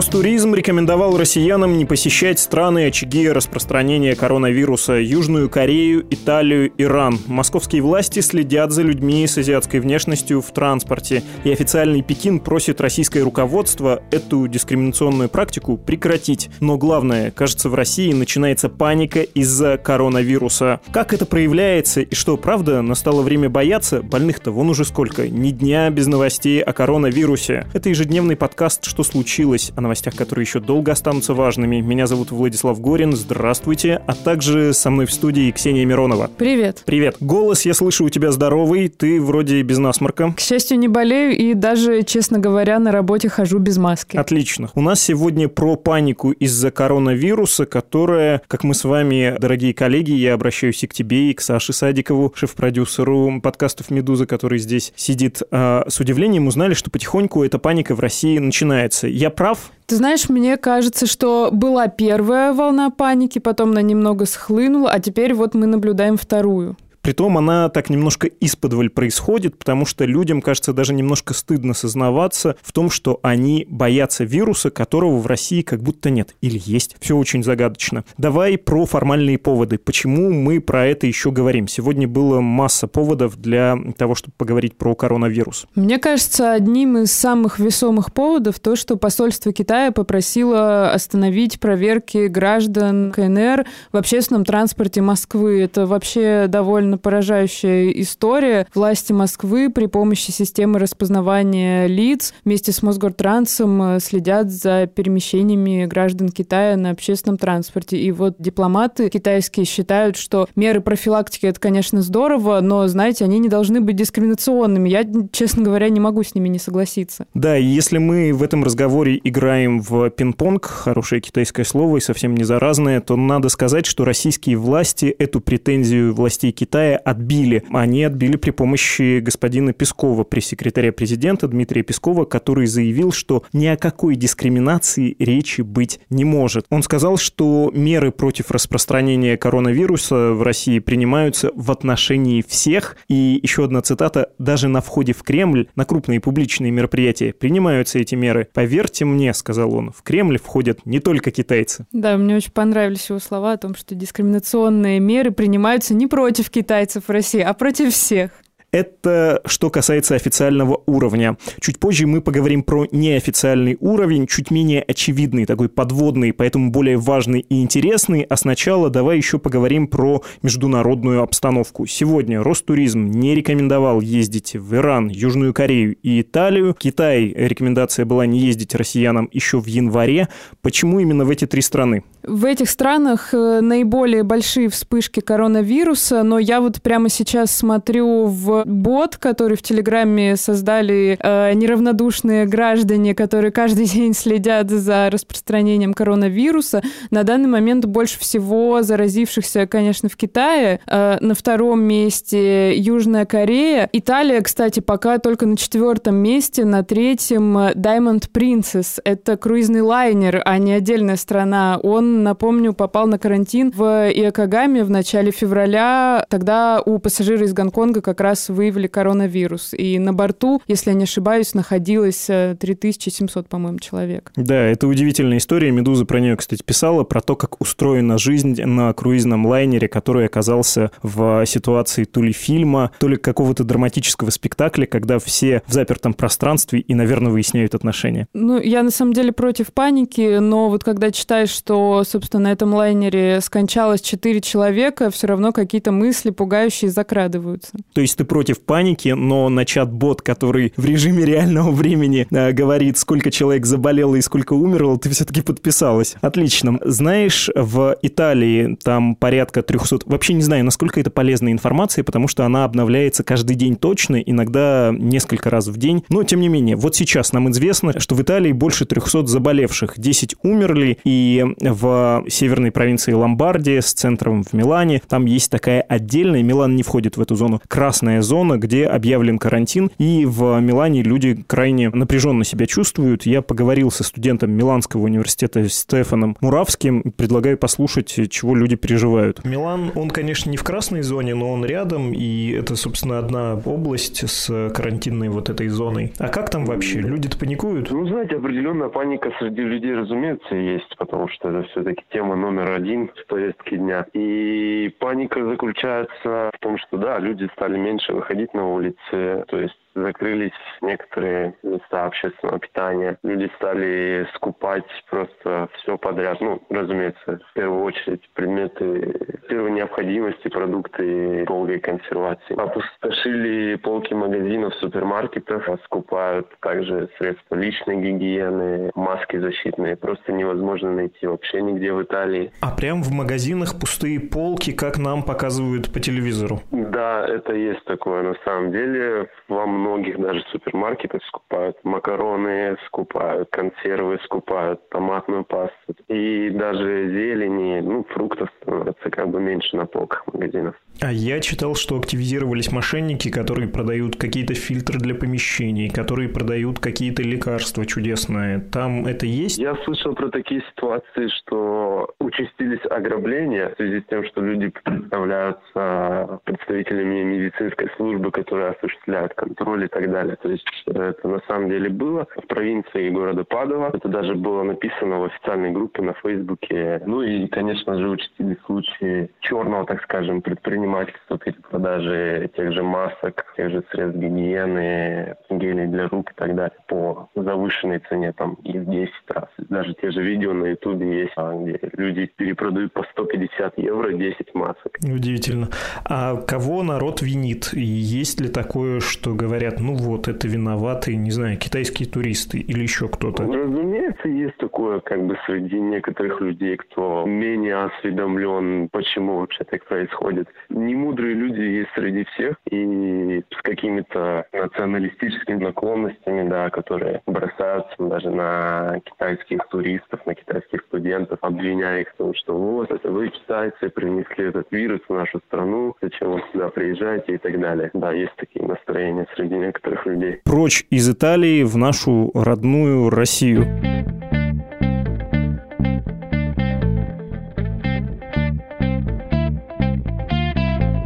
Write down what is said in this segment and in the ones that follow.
Ростуризм рекомендовал россиянам не посещать страны очаги распространения коронавируса – Южную Корею, Италию, Иран. Московские власти следят за людьми с азиатской внешностью в транспорте, и официальный Пекин просит российское руководство эту дискриминационную практику прекратить. Но главное, кажется, в России начинается паника из-за коронавируса. Как это проявляется и что, правда, настало время бояться? Больных-то вон уже сколько? Ни дня без новостей о коронавирусе. Это ежедневный подкаст «Что случилось?» Новостях, которые еще долго останутся важными. Меня зовут Владислав Горин, здравствуйте. А также со мной в студии Ксения Миронова. Привет. Привет. Голос, я слышу, у тебя здоровый, ты вроде без насморка. К счастью, не болею и даже, честно говоря, на работе хожу без маски. Отлично. У нас сегодня про панику из-за коронавируса, которая, как мы с вами, дорогие коллеги, я обращаюсь и к тебе, и к Саше Садикову, шеф-продюсеру подкастов «Медуза», который здесь сидит, а, с удивлением узнали, что потихоньку эта паника в России начинается. Я прав? Ты знаешь, мне кажется, что была первая волна паники, потом она немного схлынула, а теперь вот мы наблюдаем вторую. Притом она так немножко исподволь происходит, потому что людям, кажется, даже немножко стыдно сознаваться в том, что они боятся вируса, которого в России как будто нет или есть. Все очень загадочно. Давай про формальные поводы. Почему мы про это еще говорим? Сегодня было масса поводов для того, чтобы поговорить про коронавирус. Мне кажется, одним из самых весомых поводов то, что посольство Китая попросило остановить проверки граждан КНР в общественном транспорте Москвы. Это вообще довольно довольно поражающая история. Власти Москвы при помощи системы распознавания лиц вместе с Мосгортрансом э, следят за перемещениями граждан Китая на общественном транспорте. И вот дипломаты китайские считают, что меры профилактики это, конечно, здорово, но, знаете, они не должны быть дискриминационными. Я, честно говоря, не могу с ними не согласиться. Да, если мы в этом разговоре играем в пинг-понг, хорошее китайское слово и совсем не заразное, то надо сказать, что российские власти эту претензию властей Китая Китая отбили. Они отбили при помощи господина Пескова, пресс-секретаря президента Дмитрия Пескова, который заявил, что ни о какой дискриминации речи быть не может. Он сказал, что меры против распространения коронавируса в России принимаются в отношении всех. И еще одна цитата. «Даже на входе в Кремль, на крупные публичные мероприятия, принимаются эти меры. Поверьте мне, — сказал он, — в Кремль входят не только китайцы». Да, мне очень понравились его слова о том, что дискриминационные меры принимаются не против китайцев, китайцев в России, а против всех. Это что касается официального уровня. Чуть позже мы поговорим про неофициальный уровень, чуть менее очевидный, такой подводный, поэтому более важный и интересный. А сначала давай еще поговорим про международную обстановку. Сегодня Ростуризм не рекомендовал ездить в Иран, Южную Корею и Италию. Китай рекомендация была не ездить россиянам еще в январе. Почему именно в эти три страны? В этих странах э, наиболее большие вспышки коронавируса, но я вот прямо сейчас смотрю в бот, который в Телеграме создали э, неравнодушные граждане, которые каждый день следят за распространением коронавируса. На данный момент больше всего заразившихся, конечно, в Китае. Э, на втором месте Южная Корея. Италия, кстати, пока только на четвертом месте. На третьем Diamond Princess. Это круизный лайнер, а не отдельная страна. Он, напомню, попал на карантин в Иокогаме в начале февраля. Тогда у пассажира из Гонконга как раз выявили коронавирус. И на борту, если я не ошибаюсь, находилось 3700, э, по-моему, человек. Да, это удивительная история. «Медуза» про нее, кстати, писала, про то, как устроена жизнь на круизном лайнере, который оказался в ситуации то ли фильма, то ли какого-то драматического спектакля, когда все в запертом пространстве и, наверное, выясняют отношения. Ну, я на самом деле против паники, но вот когда читаешь, что, собственно, на этом лайнере скончалось 4 человека, все равно какие-то мысли пугающие закрадываются. То есть ты против против паники, но на чат-бот, который в режиме реального времени э, говорит, сколько человек заболело и сколько умерло, ты все-таки подписалась. Отлично. Знаешь, в Италии там порядка 300... Вообще не знаю, насколько это полезная информация, потому что она обновляется каждый день точно, иногда несколько раз в день. Но, тем не менее, вот сейчас нам известно, что в Италии больше 300 заболевших. 10 умерли, и в северной провинции Ломбардия с центром в Милане там есть такая отдельная, Милан не входит в эту зону, красная зона зона, где объявлен карантин, и в Милане люди крайне напряженно себя чувствуют. Я поговорил со студентом Миланского университета Стефаном Муравским, предлагаю послушать, чего люди переживают. Милан, он, конечно, не в красной зоне, но он рядом, и это, собственно, одна область с карантинной вот этой зоной. А как там вообще? Люди-то паникуют? Ну, знаете, определенная паника среди людей, разумеется, есть, потому что это все-таки тема номер один в повестке дня. И паника заключается в том, что, да, люди стали меньше выходить на улицы, то есть закрылись некоторые места общественного питания. Люди стали скупать просто все подряд. Ну, разумеется, в первую очередь предметы первой необходимости, продукты долгой консервации. Опустошили полки магазинов, супермаркетов, скупают также средства личной гигиены, маски защитные. Просто невозможно найти вообще нигде в Италии. А прям в магазинах пустые полки, как нам показывают по телевизору? Да, это есть такое на самом деле. Вам многих даже супермаркетах скупают макароны, скупают консервы, скупают томатную пасту. И даже зелени, ну, фруктов становится как бы меньше на полках магазинов. А я читал, что активизировались мошенники, которые продают какие-то фильтры для помещений, которые продают какие-то лекарства чудесные. Там это есть? Я слышал про такие ситуации, что участились ограбления в связи с тем, что люди представляются представителями медицинской службы, которые осуществляют контроль и так далее. То есть это на самом деле было в провинции города Падова. Это даже было написано в официальной группе на Фейсбуке. Ну и, конечно же, участились случаи черного, так скажем, предпринимательства перепродажи тех же масок, тех же средств гигиены, гелей для рук и так далее по завышенной цене, там, их 10 раз. Даже те же видео на ютубе есть, а, где люди перепродают по 150 евро 10 масок. Удивительно. А кого народ винит? И есть ли такое, что говорят, ну вот, это виноваты, не знаю, китайские туристы или еще кто-то? Разумеется, есть такое, как бы, среди некоторых людей, кто менее осведомлен, почему вообще так происходит немудрые люди есть среди всех и с какими-то националистическими наклонностями, да, которые бросаются даже на китайских туристов, на китайских студентов, обвиняя их в том, что вот, это вы, китайцы, принесли этот вирус в нашу страну, зачем вы сюда приезжаете и так далее. Да, есть такие настроения среди некоторых людей. Прочь из Италии в нашу родную Россию.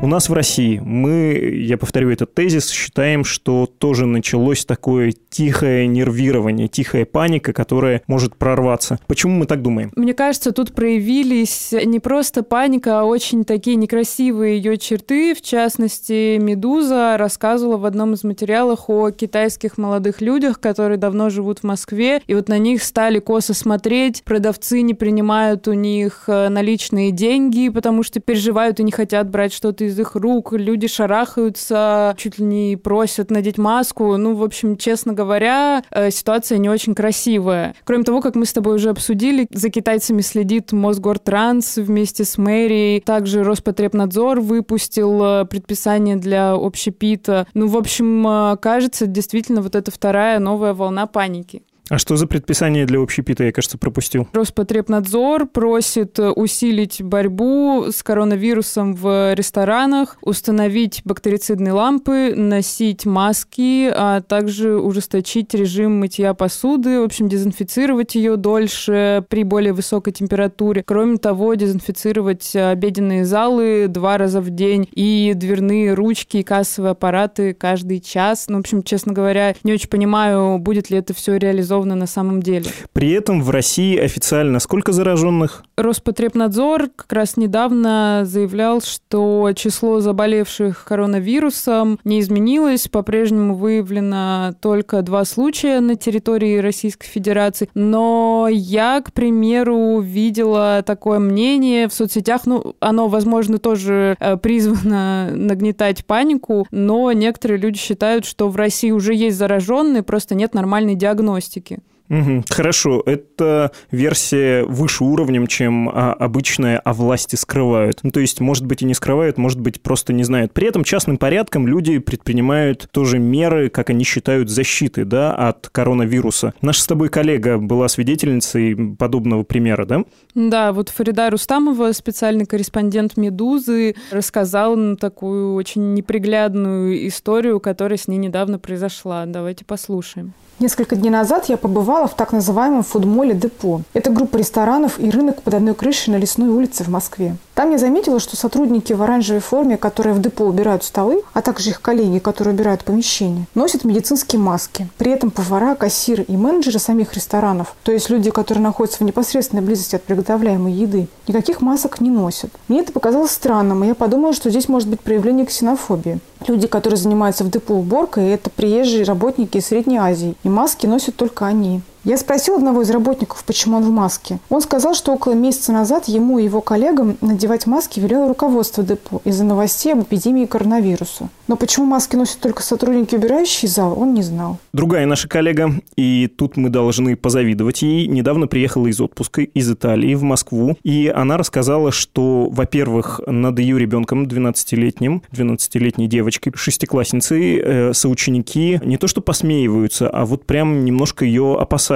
У нас в России мы, я повторю этот тезис, считаем, что тоже началось такое тихое нервирование, тихая паника, которая может прорваться. Почему мы так думаем? Мне кажется, тут проявились не просто паника, а очень такие некрасивые ее черты. В частности, «Медуза» рассказывала в одном из материалов о китайских молодых людях, которые давно живут в Москве, и вот на них стали косо смотреть, продавцы не принимают у них э, наличные деньги, потому что переживают и не хотят брать что-то из из их рук, люди шарахаются, чуть ли не просят надеть маску. Ну, в общем, честно говоря, э, ситуация не очень красивая. Кроме того, как мы с тобой уже обсудили, за китайцами следит Мосгортранс вместе с мэрией. Также Роспотребнадзор выпустил э, предписание для общепита. Ну, в общем, э, кажется, действительно, вот эта вторая новая волна паники. А что за предписание для общепита, я, кажется, пропустил? Роспотребнадзор просит э, усилить борьбу с коронавирусом в ресторанах, установить бактерицидные лампы, носить маски, а также ужесточить режим мытья посуды, в общем, дезинфицировать ее дольше при более высокой температуре. Кроме того, дезинфицировать обеденные залы два раза в день и дверные ручки и кассовые аппараты каждый час. Ну, в общем, честно говоря, не очень понимаю, будет ли это все реализовано реализовано на самом деле. При этом в России официально сколько зараженных? Роспотребнадзор как раз недавно заявлял, что число заболевших коронавирусом не изменилось. По-прежнему выявлено только два случая на территории Российской Федерации. Но я, к примеру, видела такое мнение в соцсетях. Ну, оно, возможно, тоже э, призвано нагнетать панику, но некоторые люди считают, что в России уже есть зараженные, просто нет нормальной диагностики. Хорошо, это версия выше уровнем, чем а, обычная «а власти скрывают». Ну, то есть, может быть, и не скрывают, может быть, просто не знают. При этом частным порядком люди предпринимают тоже меры, как они считают, защиты да, от коронавируса. Наша с тобой коллега была свидетельницей подобного примера, да? Да, вот Фарида Рустамова, специальный корреспондент «Медузы», рассказала такую очень неприглядную историю, которая с ней недавно произошла. Давайте послушаем. Несколько дней назад я побывала в так называемом фудмоле «Депо». Это группа ресторанов и рынок под одной крышей на Лесной улице в Москве. Там я заметила, что сотрудники в оранжевой форме, которые в депо убирают столы, а также их коллеги, которые убирают помещения, носят медицинские маски. При этом повара, кассиры и менеджеры самих ресторанов, то есть люди, которые находятся в непосредственной близости от приготовляемой еды, никаких масок не носят. Мне это показалось странным, и я подумала, что здесь может быть проявление ксенофобии. Люди, которые занимаются в депо уборкой, это приезжие работники из Средней Азии, и маски носят только они. Я спросил одного из работников, почему он в маске. Он сказал, что около месяца назад ему и его коллегам надевать маски велело руководство депо из-за новостей об эпидемии коронавируса. Но почему маски носят только сотрудники убирающие зал, он не знал. Другая наша коллега, и тут мы должны позавидовать ей, недавно приехала из отпуска из Италии в Москву, и она рассказала, что, во-первых, над ее ребенком 12-летним, 12-летней девочкой, шестиклассницей, э, соученики не то что посмеиваются, а вот прям немножко ее опасаются.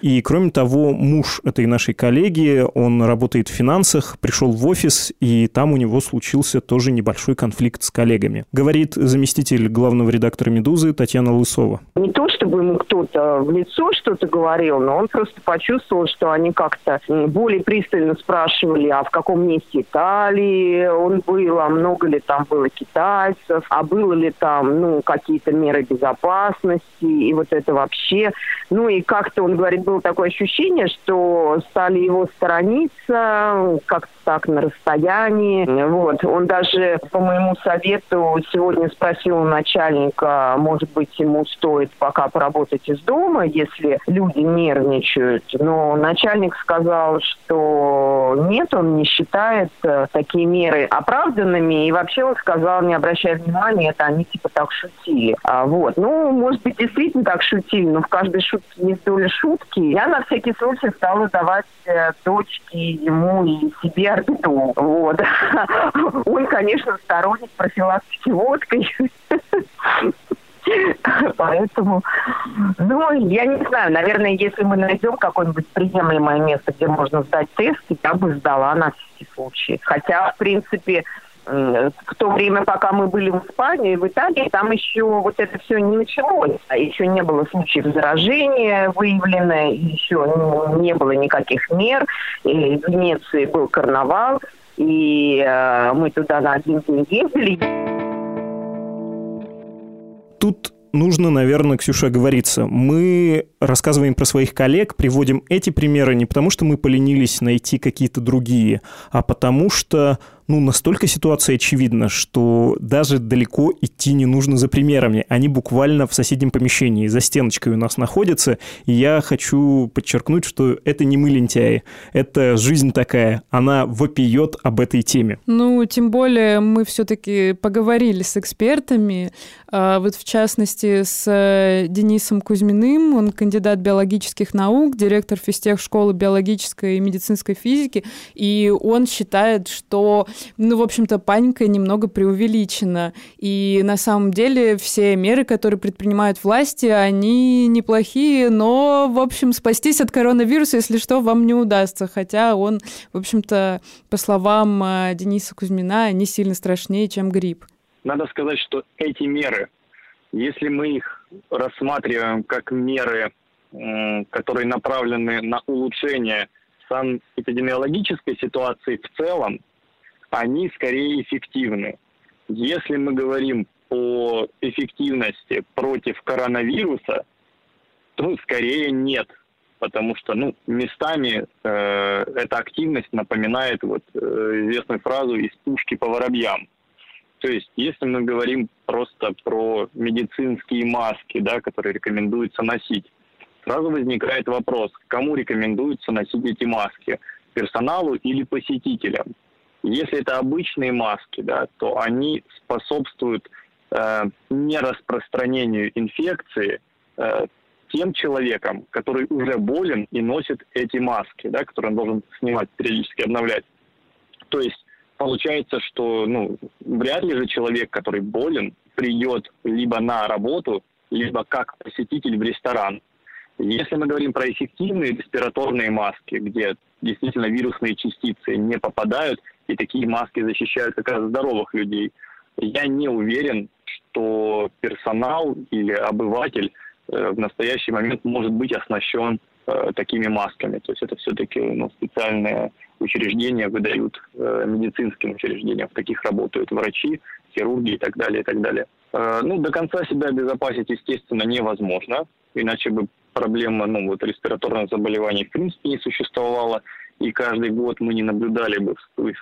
И, кроме того, муж этой нашей коллеги, он работает в финансах, пришел в офис, и там у него случился тоже небольшой конфликт с коллегами. Говорит заместитель главного редактора «Медузы» Татьяна Лысова. Не то, чтобы ему кто-то в лицо что-то говорил, но он просто почувствовал, что они как-то более пристально спрашивали, а в каком месте Италии он был, а много ли там было китайцев, а было ли там, ну, какие-то меры безопасности, и вот это вообще. Ну, и как-то, он говорит, было такое ощущение, что стали его сторониться, как-то так на расстоянии. Вот. Он даже по моему совету сегодня спросил у начальника, может быть, ему стоит пока поработать из дома, если люди нервничают. Но начальник сказал, что нет, он не считает э, такие меры оправданными. И вообще он сказал, не обращая внимания, это они типа так шутили. А, вот. Ну, может быть, действительно так шутили, но в каждой шутке есть доля шутки. Я на всякий случай стала давать э, дочке ему и себе орбиту. Вот. Он, конечно, сторонник профилактики водкой. Поэтому, ну, я не знаю, наверное, если мы найдем какое-нибудь приемлемое место, где можно сдать тест, я бы сдала на всякий случай. Хотя, в принципе, в то время, пока мы были в Испании, в Италии, там еще вот это все не началось. А еще не было случаев заражения выявлено, еще не было никаких мер. И в Венеции был карнавал, и э, мы туда на один день ездили. Тут нужно, наверное, Ксюша, оговориться. Мы рассказываем про своих коллег, приводим эти примеры не потому, что мы поленились найти какие-то другие, а потому что ну, настолько ситуация очевидна, что даже далеко идти не нужно за примерами. Они буквально в соседнем помещении, за стеночкой у нас находятся. И я хочу подчеркнуть, что это не мы лентяи. Это жизнь такая. Она вопиет об этой теме. Ну, тем более мы все-таки поговорили с экспертами. А, вот в частности с э, Денисом Кузьминым. Он кандидат биологических наук, директор физтех школы биологической и медицинской физики. И он считает, что ну, в общем-то, паника немного преувеличена. И на самом деле все меры, которые предпринимают власти, они неплохие, но, в общем, спастись от коронавируса, если что, вам не удастся. Хотя он, в общем-то, по словам э, Дениса Кузьмина, не сильно страшнее, чем грипп. Надо сказать, что эти меры, если мы их рассматриваем как меры, которые направлены на улучшение санэпидемиологической ситуации в целом, они скорее эффективны. Если мы говорим о эффективности против коронавируса, то скорее нет, потому что ну, местами э, эта активность напоминает вот, э, известную фразу «из пушки по воробьям». То есть, если мы говорим просто про медицинские маски, да, которые рекомендуется носить, сразу возникает вопрос, кому рекомендуется носить эти маски, персоналу или посетителям? Если это обычные маски, да, то они способствуют э, нераспространению инфекции, э, тем человеком, который уже болен и носит эти маски, да, которые он должен снимать, периодически обновлять. То есть получается, что ну, вряд ли же человек, который болен, придет либо на работу, либо как посетитель в ресторан. Если мы говорим про эффективные респираторные маски, где действительно вирусные частицы не попадают, и такие маски защищают как раз здоровых людей, я не уверен, что персонал или обыватель э, в настоящий момент может быть оснащен э, такими масками. То есть это все-таки ну, специальные учреждения выдают э, медицинским учреждениям. В таких работают врачи, хирурги и так далее, и так далее. Э, ну, до конца себя обезопасить, естественно, невозможно, иначе бы проблема ну, вот, респираторных заболеваний в принципе не существовала, и каждый год мы не наблюдали бы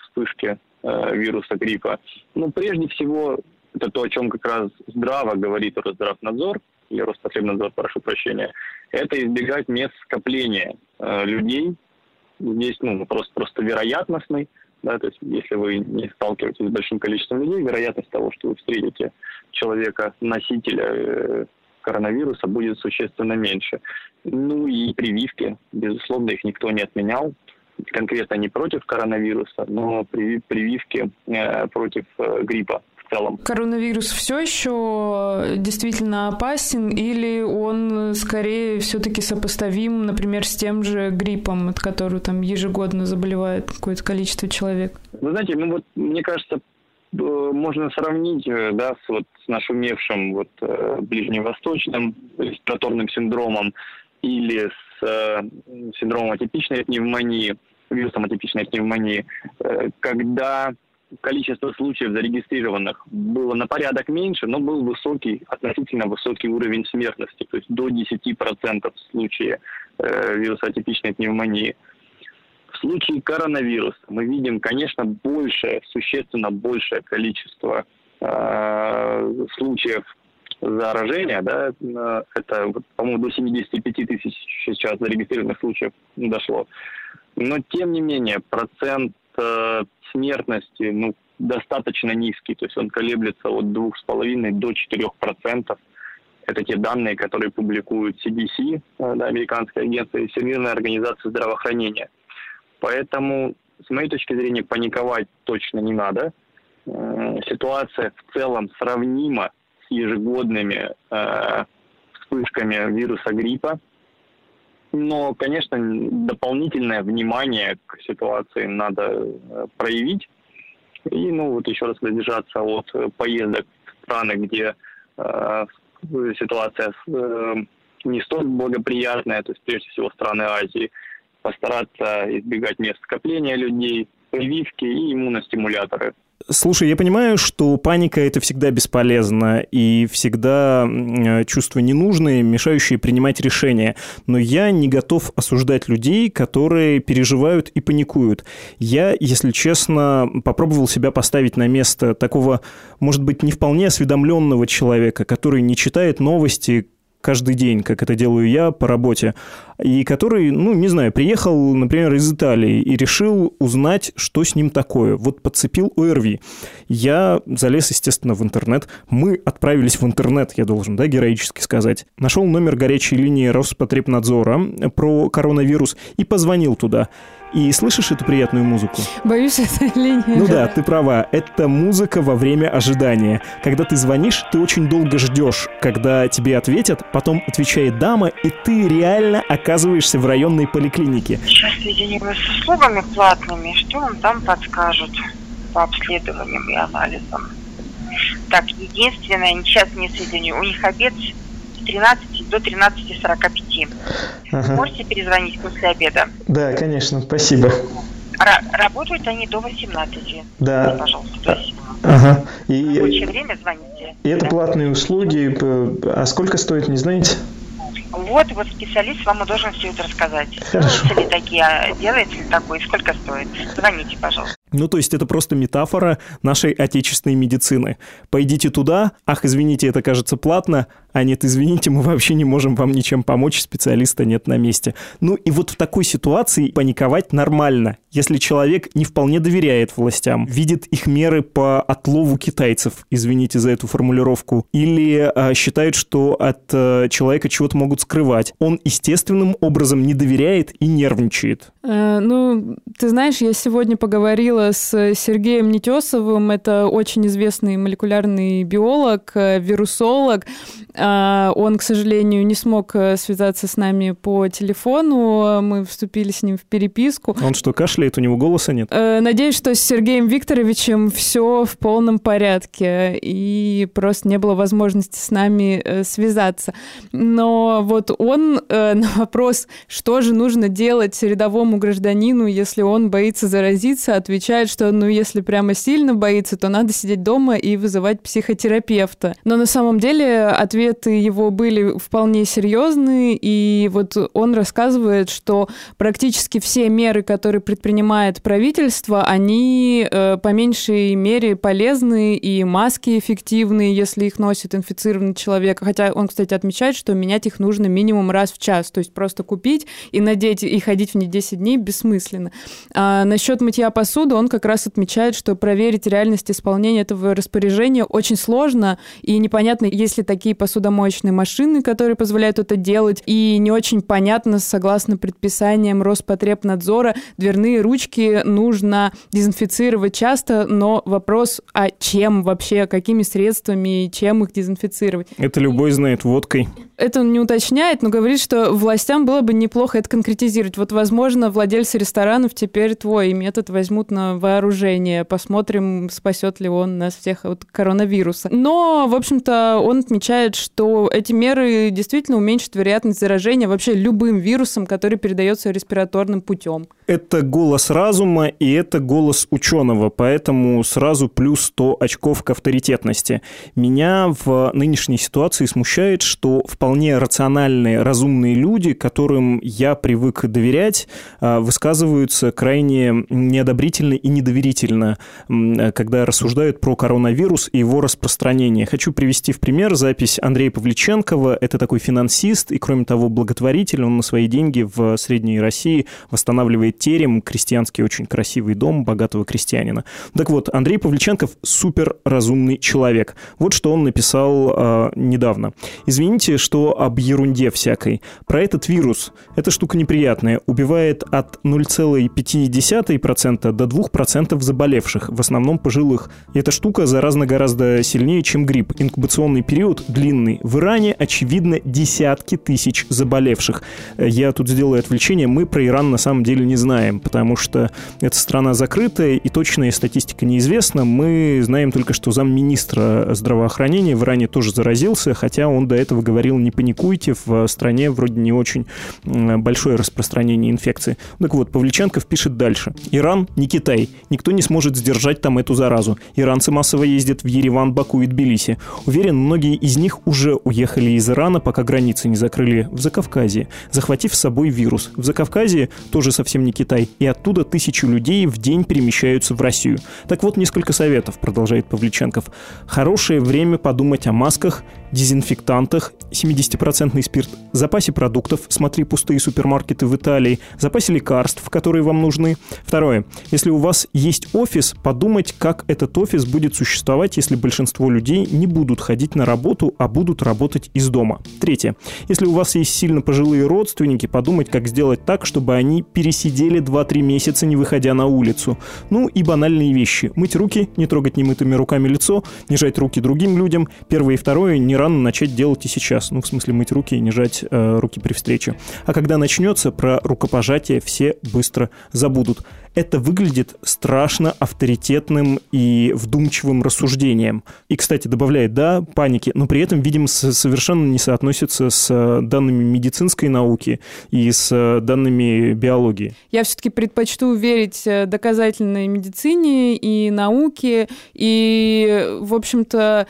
вспышки э, вируса гриппа. Но прежде всего, это то, о чем как раз здраво говорит Росздравнадзор, или Роспотребнадзор, прошу прощения, это избегать мест скопления э, людей. Здесь ну, просто, просто вероятностный, да, то есть если вы не сталкиваетесь с большим количеством людей, вероятность того, что вы встретите человека, носителя э, коронавируса, будет существенно меньше. Ну и прививки, безусловно, их никто не отменял. Конкретно не против коронавируса, но прививки э, против э, гриппа в целом. Коронавирус все еще действительно опасен или он скорее все-таки сопоставим, например, с тем же гриппом, от которого там ежегодно заболевает какое-то количество человек? Вы знаете, ну вот мне кажется, э, можно сравнить э, да, с, вот, с нашумевшим вот, э, ближневосточным респираторным синдромом или с синдромом атипичной пневмонии, вирусом атипичной пневмонии, э, когда количество случаев зарегистрированных было на порядок меньше, но был высокий, относительно высокий уровень смертности, то есть до 10% в случае э, вируса атипичной пневмонии. В случае коронавируса мы видим, конечно, большее, существенно большее количество э, случаев заражения, да, э, это, по-моему, до 75 тысяч сейчас зарегистрированных случаев дошло. Но, тем не менее, процент э, смертности ну, достаточно низкий, то есть он колеблется от 2,5 до 4%. Это те данные, которые публикуют CDC, э, да, американская агентство, и Всемирная организация здравоохранения. Поэтому, с моей точки зрения, паниковать точно не надо. Э, ситуация в целом сравнима ежегодными э, вспышками вируса гриппа. Но, конечно, дополнительное внимание к ситуации надо э, проявить. И, ну, вот еще раз воздержаться от поездок в страны, где э, ситуация э, не столь благоприятная, то есть, прежде всего, страны Азии. Постараться избегать мест скопления людей, прививки и иммуностимуляторы. Слушай, я понимаю, что паника это всегда бесполезно и всегда чувства ненужные, мешающие принимать решения. Но я не готов осуждать людей, которые переживают и паникуют. Я, если честно, попробовал себя поставить на место такого, может быть, не вполне осведомленного человека, который не читает новости, каждый день, как это делаю я по работе, и который, ну, не знаю, приехал, например, из Италии и решил узнать, что с ним такое. Вот подцепил ОРВИ. Я залез, естественно, в интернет. Мы отправились в интернет, я должен, да, героически сказать. Нашел номер горячей линии Роспотребнадзора про коронавирус и позвонил туда. И слышишь эту приятную музыку? Боюсь, это линия. Ну да, ты права. Это музыка во время ожидания. Когда ты звонишь, ты очень долго ждешь, когда тебе ответят, потом отвечает дама, и ты реально оказываешься в районной поликлинике. Сейчас соединилась с услугами платными, что вам там подскажут по обследованиям и анализам. Так, единственное, сейчас не соединю, у них обед 13 до 13.45. Ага. Можете перезвонить после обеда? Да, конечно, спасибо. Р- работают они до 18. Да. Пожалуйста, то есть ага. И, в рабочее время звоните. И это платные услуги. А сколько стоит, не знаете? Вот, вот специалист вам должен все это рассказать. Хорошо. Делаете ли такие, а, делаете ли такое, сколько стоит? Звоните, пожалуйста. Ну, то есть это просто метафора нашей отечественной медицины. Пойдите туда, ах, извините, это кажется платно, а нет, извините, мы вообще не можем вам ничем помочь, специалиста нет на месте. Ну и вот в такой ситуации паниковать нормально, если человек не вполне доверяет властям, видит их меры по отлову китайцев, извините за эту формулировку, или э, считает, что от э, человека чего-то могут скрывать. Он естественным образом не доверяет и нервничает. Э, ну, ты знаешь, я сегодня поговорила с Сергеем Нетесовым, это очень известный молекулярный биолог, э, вирусолог, а, он, к сожалению, не смог э, связаться с нами по телефону. Мы вступили с ним в переписку. Он что, кашляет? У него голоса нет? Э, надеюсь, что с Сергеем Викторовичем все в полном порядке. И просто не было возможности с нами связаться. Но вот он на вопрос, что же нужно делать рядовому гражданину, если он боится заразиться, отвечает, что ну если прямо сильно боится, то надо сидеть дома и вызывать психотерапевта. Но на самом деле ответ ответы его были вполне серьезные, и вот он рассказывает, что практически все меры, которые предпринимает правительство, они э, по меньшей мере полезны, и маски эффективные, если их носит инфицированный человек. Хотя он, кстати, отмечает, что менять их нужно минимум раз в час, то есть просто купить и надеть и ходить в них 10 дней бессмысленно. А насчет мытья посуды он как раз отмечает, что проверить реальность исполнения этого распоряжения очень сложно, и непонятно, есть ли такие посудомоечные машины, которые позволяют это делать, и не очень понятно, согласно предписаниям Роспотребнадзора, дверные ручки нужно дезинфицировать часто, но вопрос, а чем вообще, какими средствами и чем их дезинфицировать? Это любой знает водкой. Это он не уточняет, но говорит, что властям было бы неплохо это конкретизировать. Вот, возможно, владельцы ресторанов теперь твой метод возьмут на вооружение. Посмотрим, спасет ли он нас всех от коронавируса. Но, в общем-то, он отмечает, что эти меры действительно уменьшат вероятность заражения вообще любым вирусом, который передается респираторным путем. Это голос разума и это голос ученого, поэтому сразу плюс 100 очков к авторитетности. Меня в нынешней ситуации смущает, что вполне рациональные, разумные люди, которым я привык доверять, а, высказываются крайне неодобрительно и недоверительно, когда рассуждают про коронавирус и его распространение. Хочу привести в пример запись Андрея Павличенкова. Это такой финансист и, кроме того, благотворитель. Он на свои деньги в Средней России восстанавливает терем, крестьянский очень красивый дом богатого крестьянина. Так вот, Андрей Павличенков супер разумный человек. Вот что он написал э, недавно. Извините, что об ерунде всякой. Про этот вирус. Эта штука неприятная. Убивает от 0,5% до 2% заболевших, в основном пожилых. И эта штука заразна гораздо сильнее, чем грипп. Инкубационный период длинный. В Иране, очевидно, десятки тысяч заболевших. Я тут сделаю отвлечение. Мы про Иран на самом деле не знаем потому что эта страна закрытая и точная статистика неизвестна. Мы знаем только, что замминистра здравоохранения в Иране тоже заразился, хотя он до этого говорил, не паникуйте, в стране вроде не очень большое распространение инфекции. Так вот, Павличенков пишет дальше. Иран не Китай. Никто не сможет сдержать там эту заразу. Иранцы массово ездят в Ереван, Баку и Тбилиси. Уверен, многие из них уже уехали из Ирана, пока границы не закрыли в Закавказье, захватив с собой вирус. В Закавказье тоже совсем не Китай, и оттуда тысячи людей в день перемещаются в Россию. Так вот, несколько советов, продолжает Павличенков. Хорошее время подумать о масках, дезинфектантах, 70% спирт, запасе продуктов, смотри пустые супермаркеты в Италии, запасе лекарств, которые вам нужны. Второе. Если у вас есть офис, подумать, как этот офис будет существовать, если большинство людей не будут ходить на работу, а будут работать из дома. Третье. Если у вас есть сильно пожилые родственники, подумать, как сделать так, чтобы они пересидели 2-3 месяца, не выходя на улицу. Ну и банальные вещи. Мыть руки, не трогать немытыми руками лицо, не жать руки другим людям. Первое и второе не рано начать делать и сейчас. Ну, в смысле, мыть руки и не жать э, руки при встрече. А когда начнется, про рукопожатие все быстро забудут это выглядит страшно авторитетным и вдумчивым рассуждением. И, кстати, добавляет, да, паники, но при этом, видимо, совершенно не соотносится с э, данными медицинской науки и с э, данными биологии. Я все-таки предпочту верить э, доказательной медицине и науке, и, в общем-то,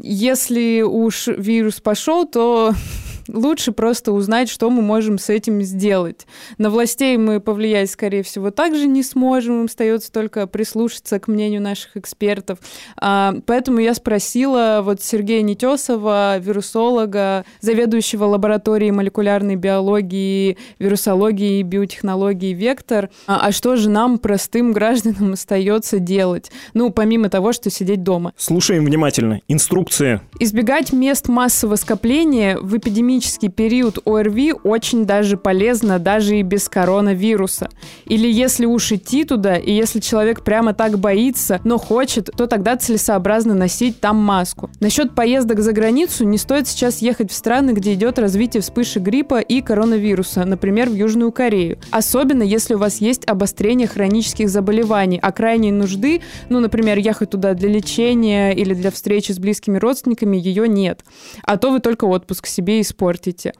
если уж вирус пошел, то Лучше просто узнать, что мы можем с этим сделать. На властей мы повлиять, скорее всего, также не сможем. Им остается только прислушаться к мнению наших экспертов. А, поэтому я спросила вот Сергея Нетесова, вирусолога, заведующего лабораторией молекулярной биологии, вирусологии и биотехнологии «Вектор», а, а что же нам, простым гражданам, остается делать? Ну, помимо того, что сидеть дома. Слушаем внимательно. Инструкция. Избегать мест массового скопления в эпидемический период ОРВИ очень даже полезно, даже и без коронавируса. Или если уж идти туда, и если человек прямо так боится, но хочет, то тогда целесообразно носить там маску. Насчет поездок за границу не стоит сейчас ехать в страны, где идет развитие вспышек гриппа и коронавируса, например, в Южную Корею. Особенно если у вас есть обострение хронических заболеваний, а крайней нужды, ну, например, ехать туда для лечения или для встречи с близкими родственниками, ее нет. А то вы только отпуск себе испортите.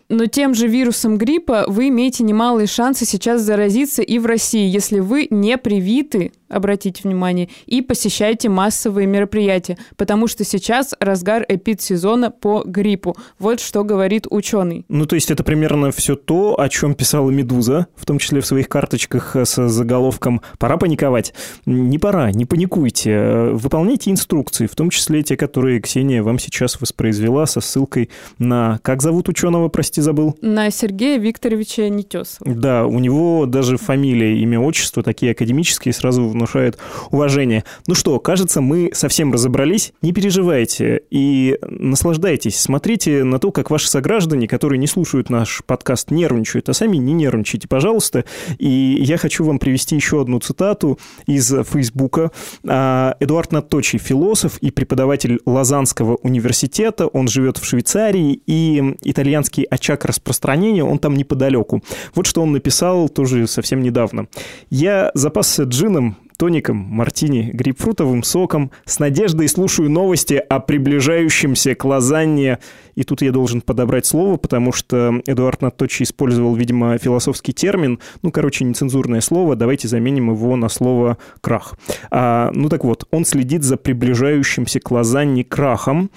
Но тем же вирусом гриппа вы имеете немалые шансы сейчас заразиться и в России, если вы не привиты обратите внимание, и посещайте массовые мероприятия, потому что сейчас разгар эпидсезона по гриппу. Вот что говорит ученый. Ну, то есть это примерно все то, о чем писала «Медуза», в том числе в своих карточках с заголовком «Пора паниковать». Не пора, не паникуйте. Выполняйте инструкции, в том числе те, которые Ксения вам сейчас воспроизвела со ссылкой на... Как зовут ученого, прости, забыл? На Сергея Викторовича Нетесова. Да, у него даже фамилия, имя, отчество такие академические, сразу внушает уважение. Ну что, кажется, мы совсем разобрались. Не переживайте и наслаждайтесь. Смотрите на то, как ваши сограждане, которые не слушают наш подкаст, нервничают, а сами не нервничайте, пожалуйста. И я хочу вам привести еще одну цитату из Фейсбука. А, Эдуард Наточий, философ и преподаватель Лозаннского университета. Он живет в Швейцарии, и итальянский очаг распространения, он там неподалеку. Вот что он написал тоже совсем недавно. «Я запасся джином тоником, мартини, грейпфрутовым соком, с надеждой слушаю новости о приближающемся к лазанье. И тут я должен подобрать слово, потому что Эдуард Наточи использовал, видимо, философский термин. Ну, короче, нецензурное слово. Давайте заменим его на слово «крах». А, ну так вот, он следит за приближающимся к лазанье крахом.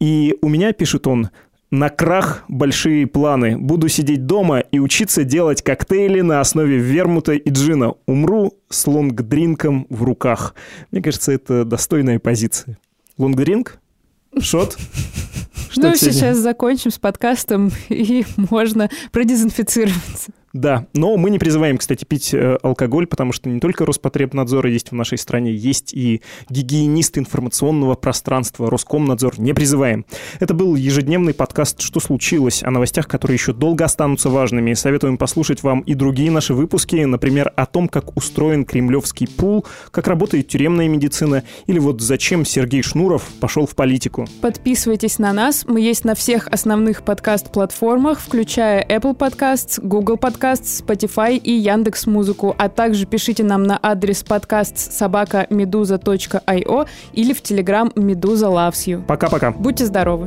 И у меня, пишет он, на крах большие планы. Буду сидеть дома и учиться делать коктейли на основе вермута и джина. Умру с лонгдринком в руках. Мне кажется, это достойная позиция. Лонгдринк? Шот? Что ну, сейчас закончим с подкастом, и можно продезинфицироваться. Да, но мы не призываем, кстати, пить э, алкоголь, потому что не только Роспотребнадзор есть в нашей стране, есть и гигиенисты информационного пространства, Роскомнадзор. Не призываем. Это был ежедневный подкаст «Что случилось?» о новостях, которые еще долго останутся важными. Советуем послушать вам и другие наши выпуски, например, о том, как устроен кремлевский пул, как работает тюремная медицина, или вот зачем Сергей Шнуров пошел в политику. Подписывайтесь на нас. Мы есть на всех основных подкаст-платформах, включая Apple Podcasts, Google Podcasts, подкаст, Spotify и Яндекс Музыку, а также пишите нам на адрес подкаст собака медуза.io или в Телеграм Медуза Loves You. Пока-пока. Будьте здоровы.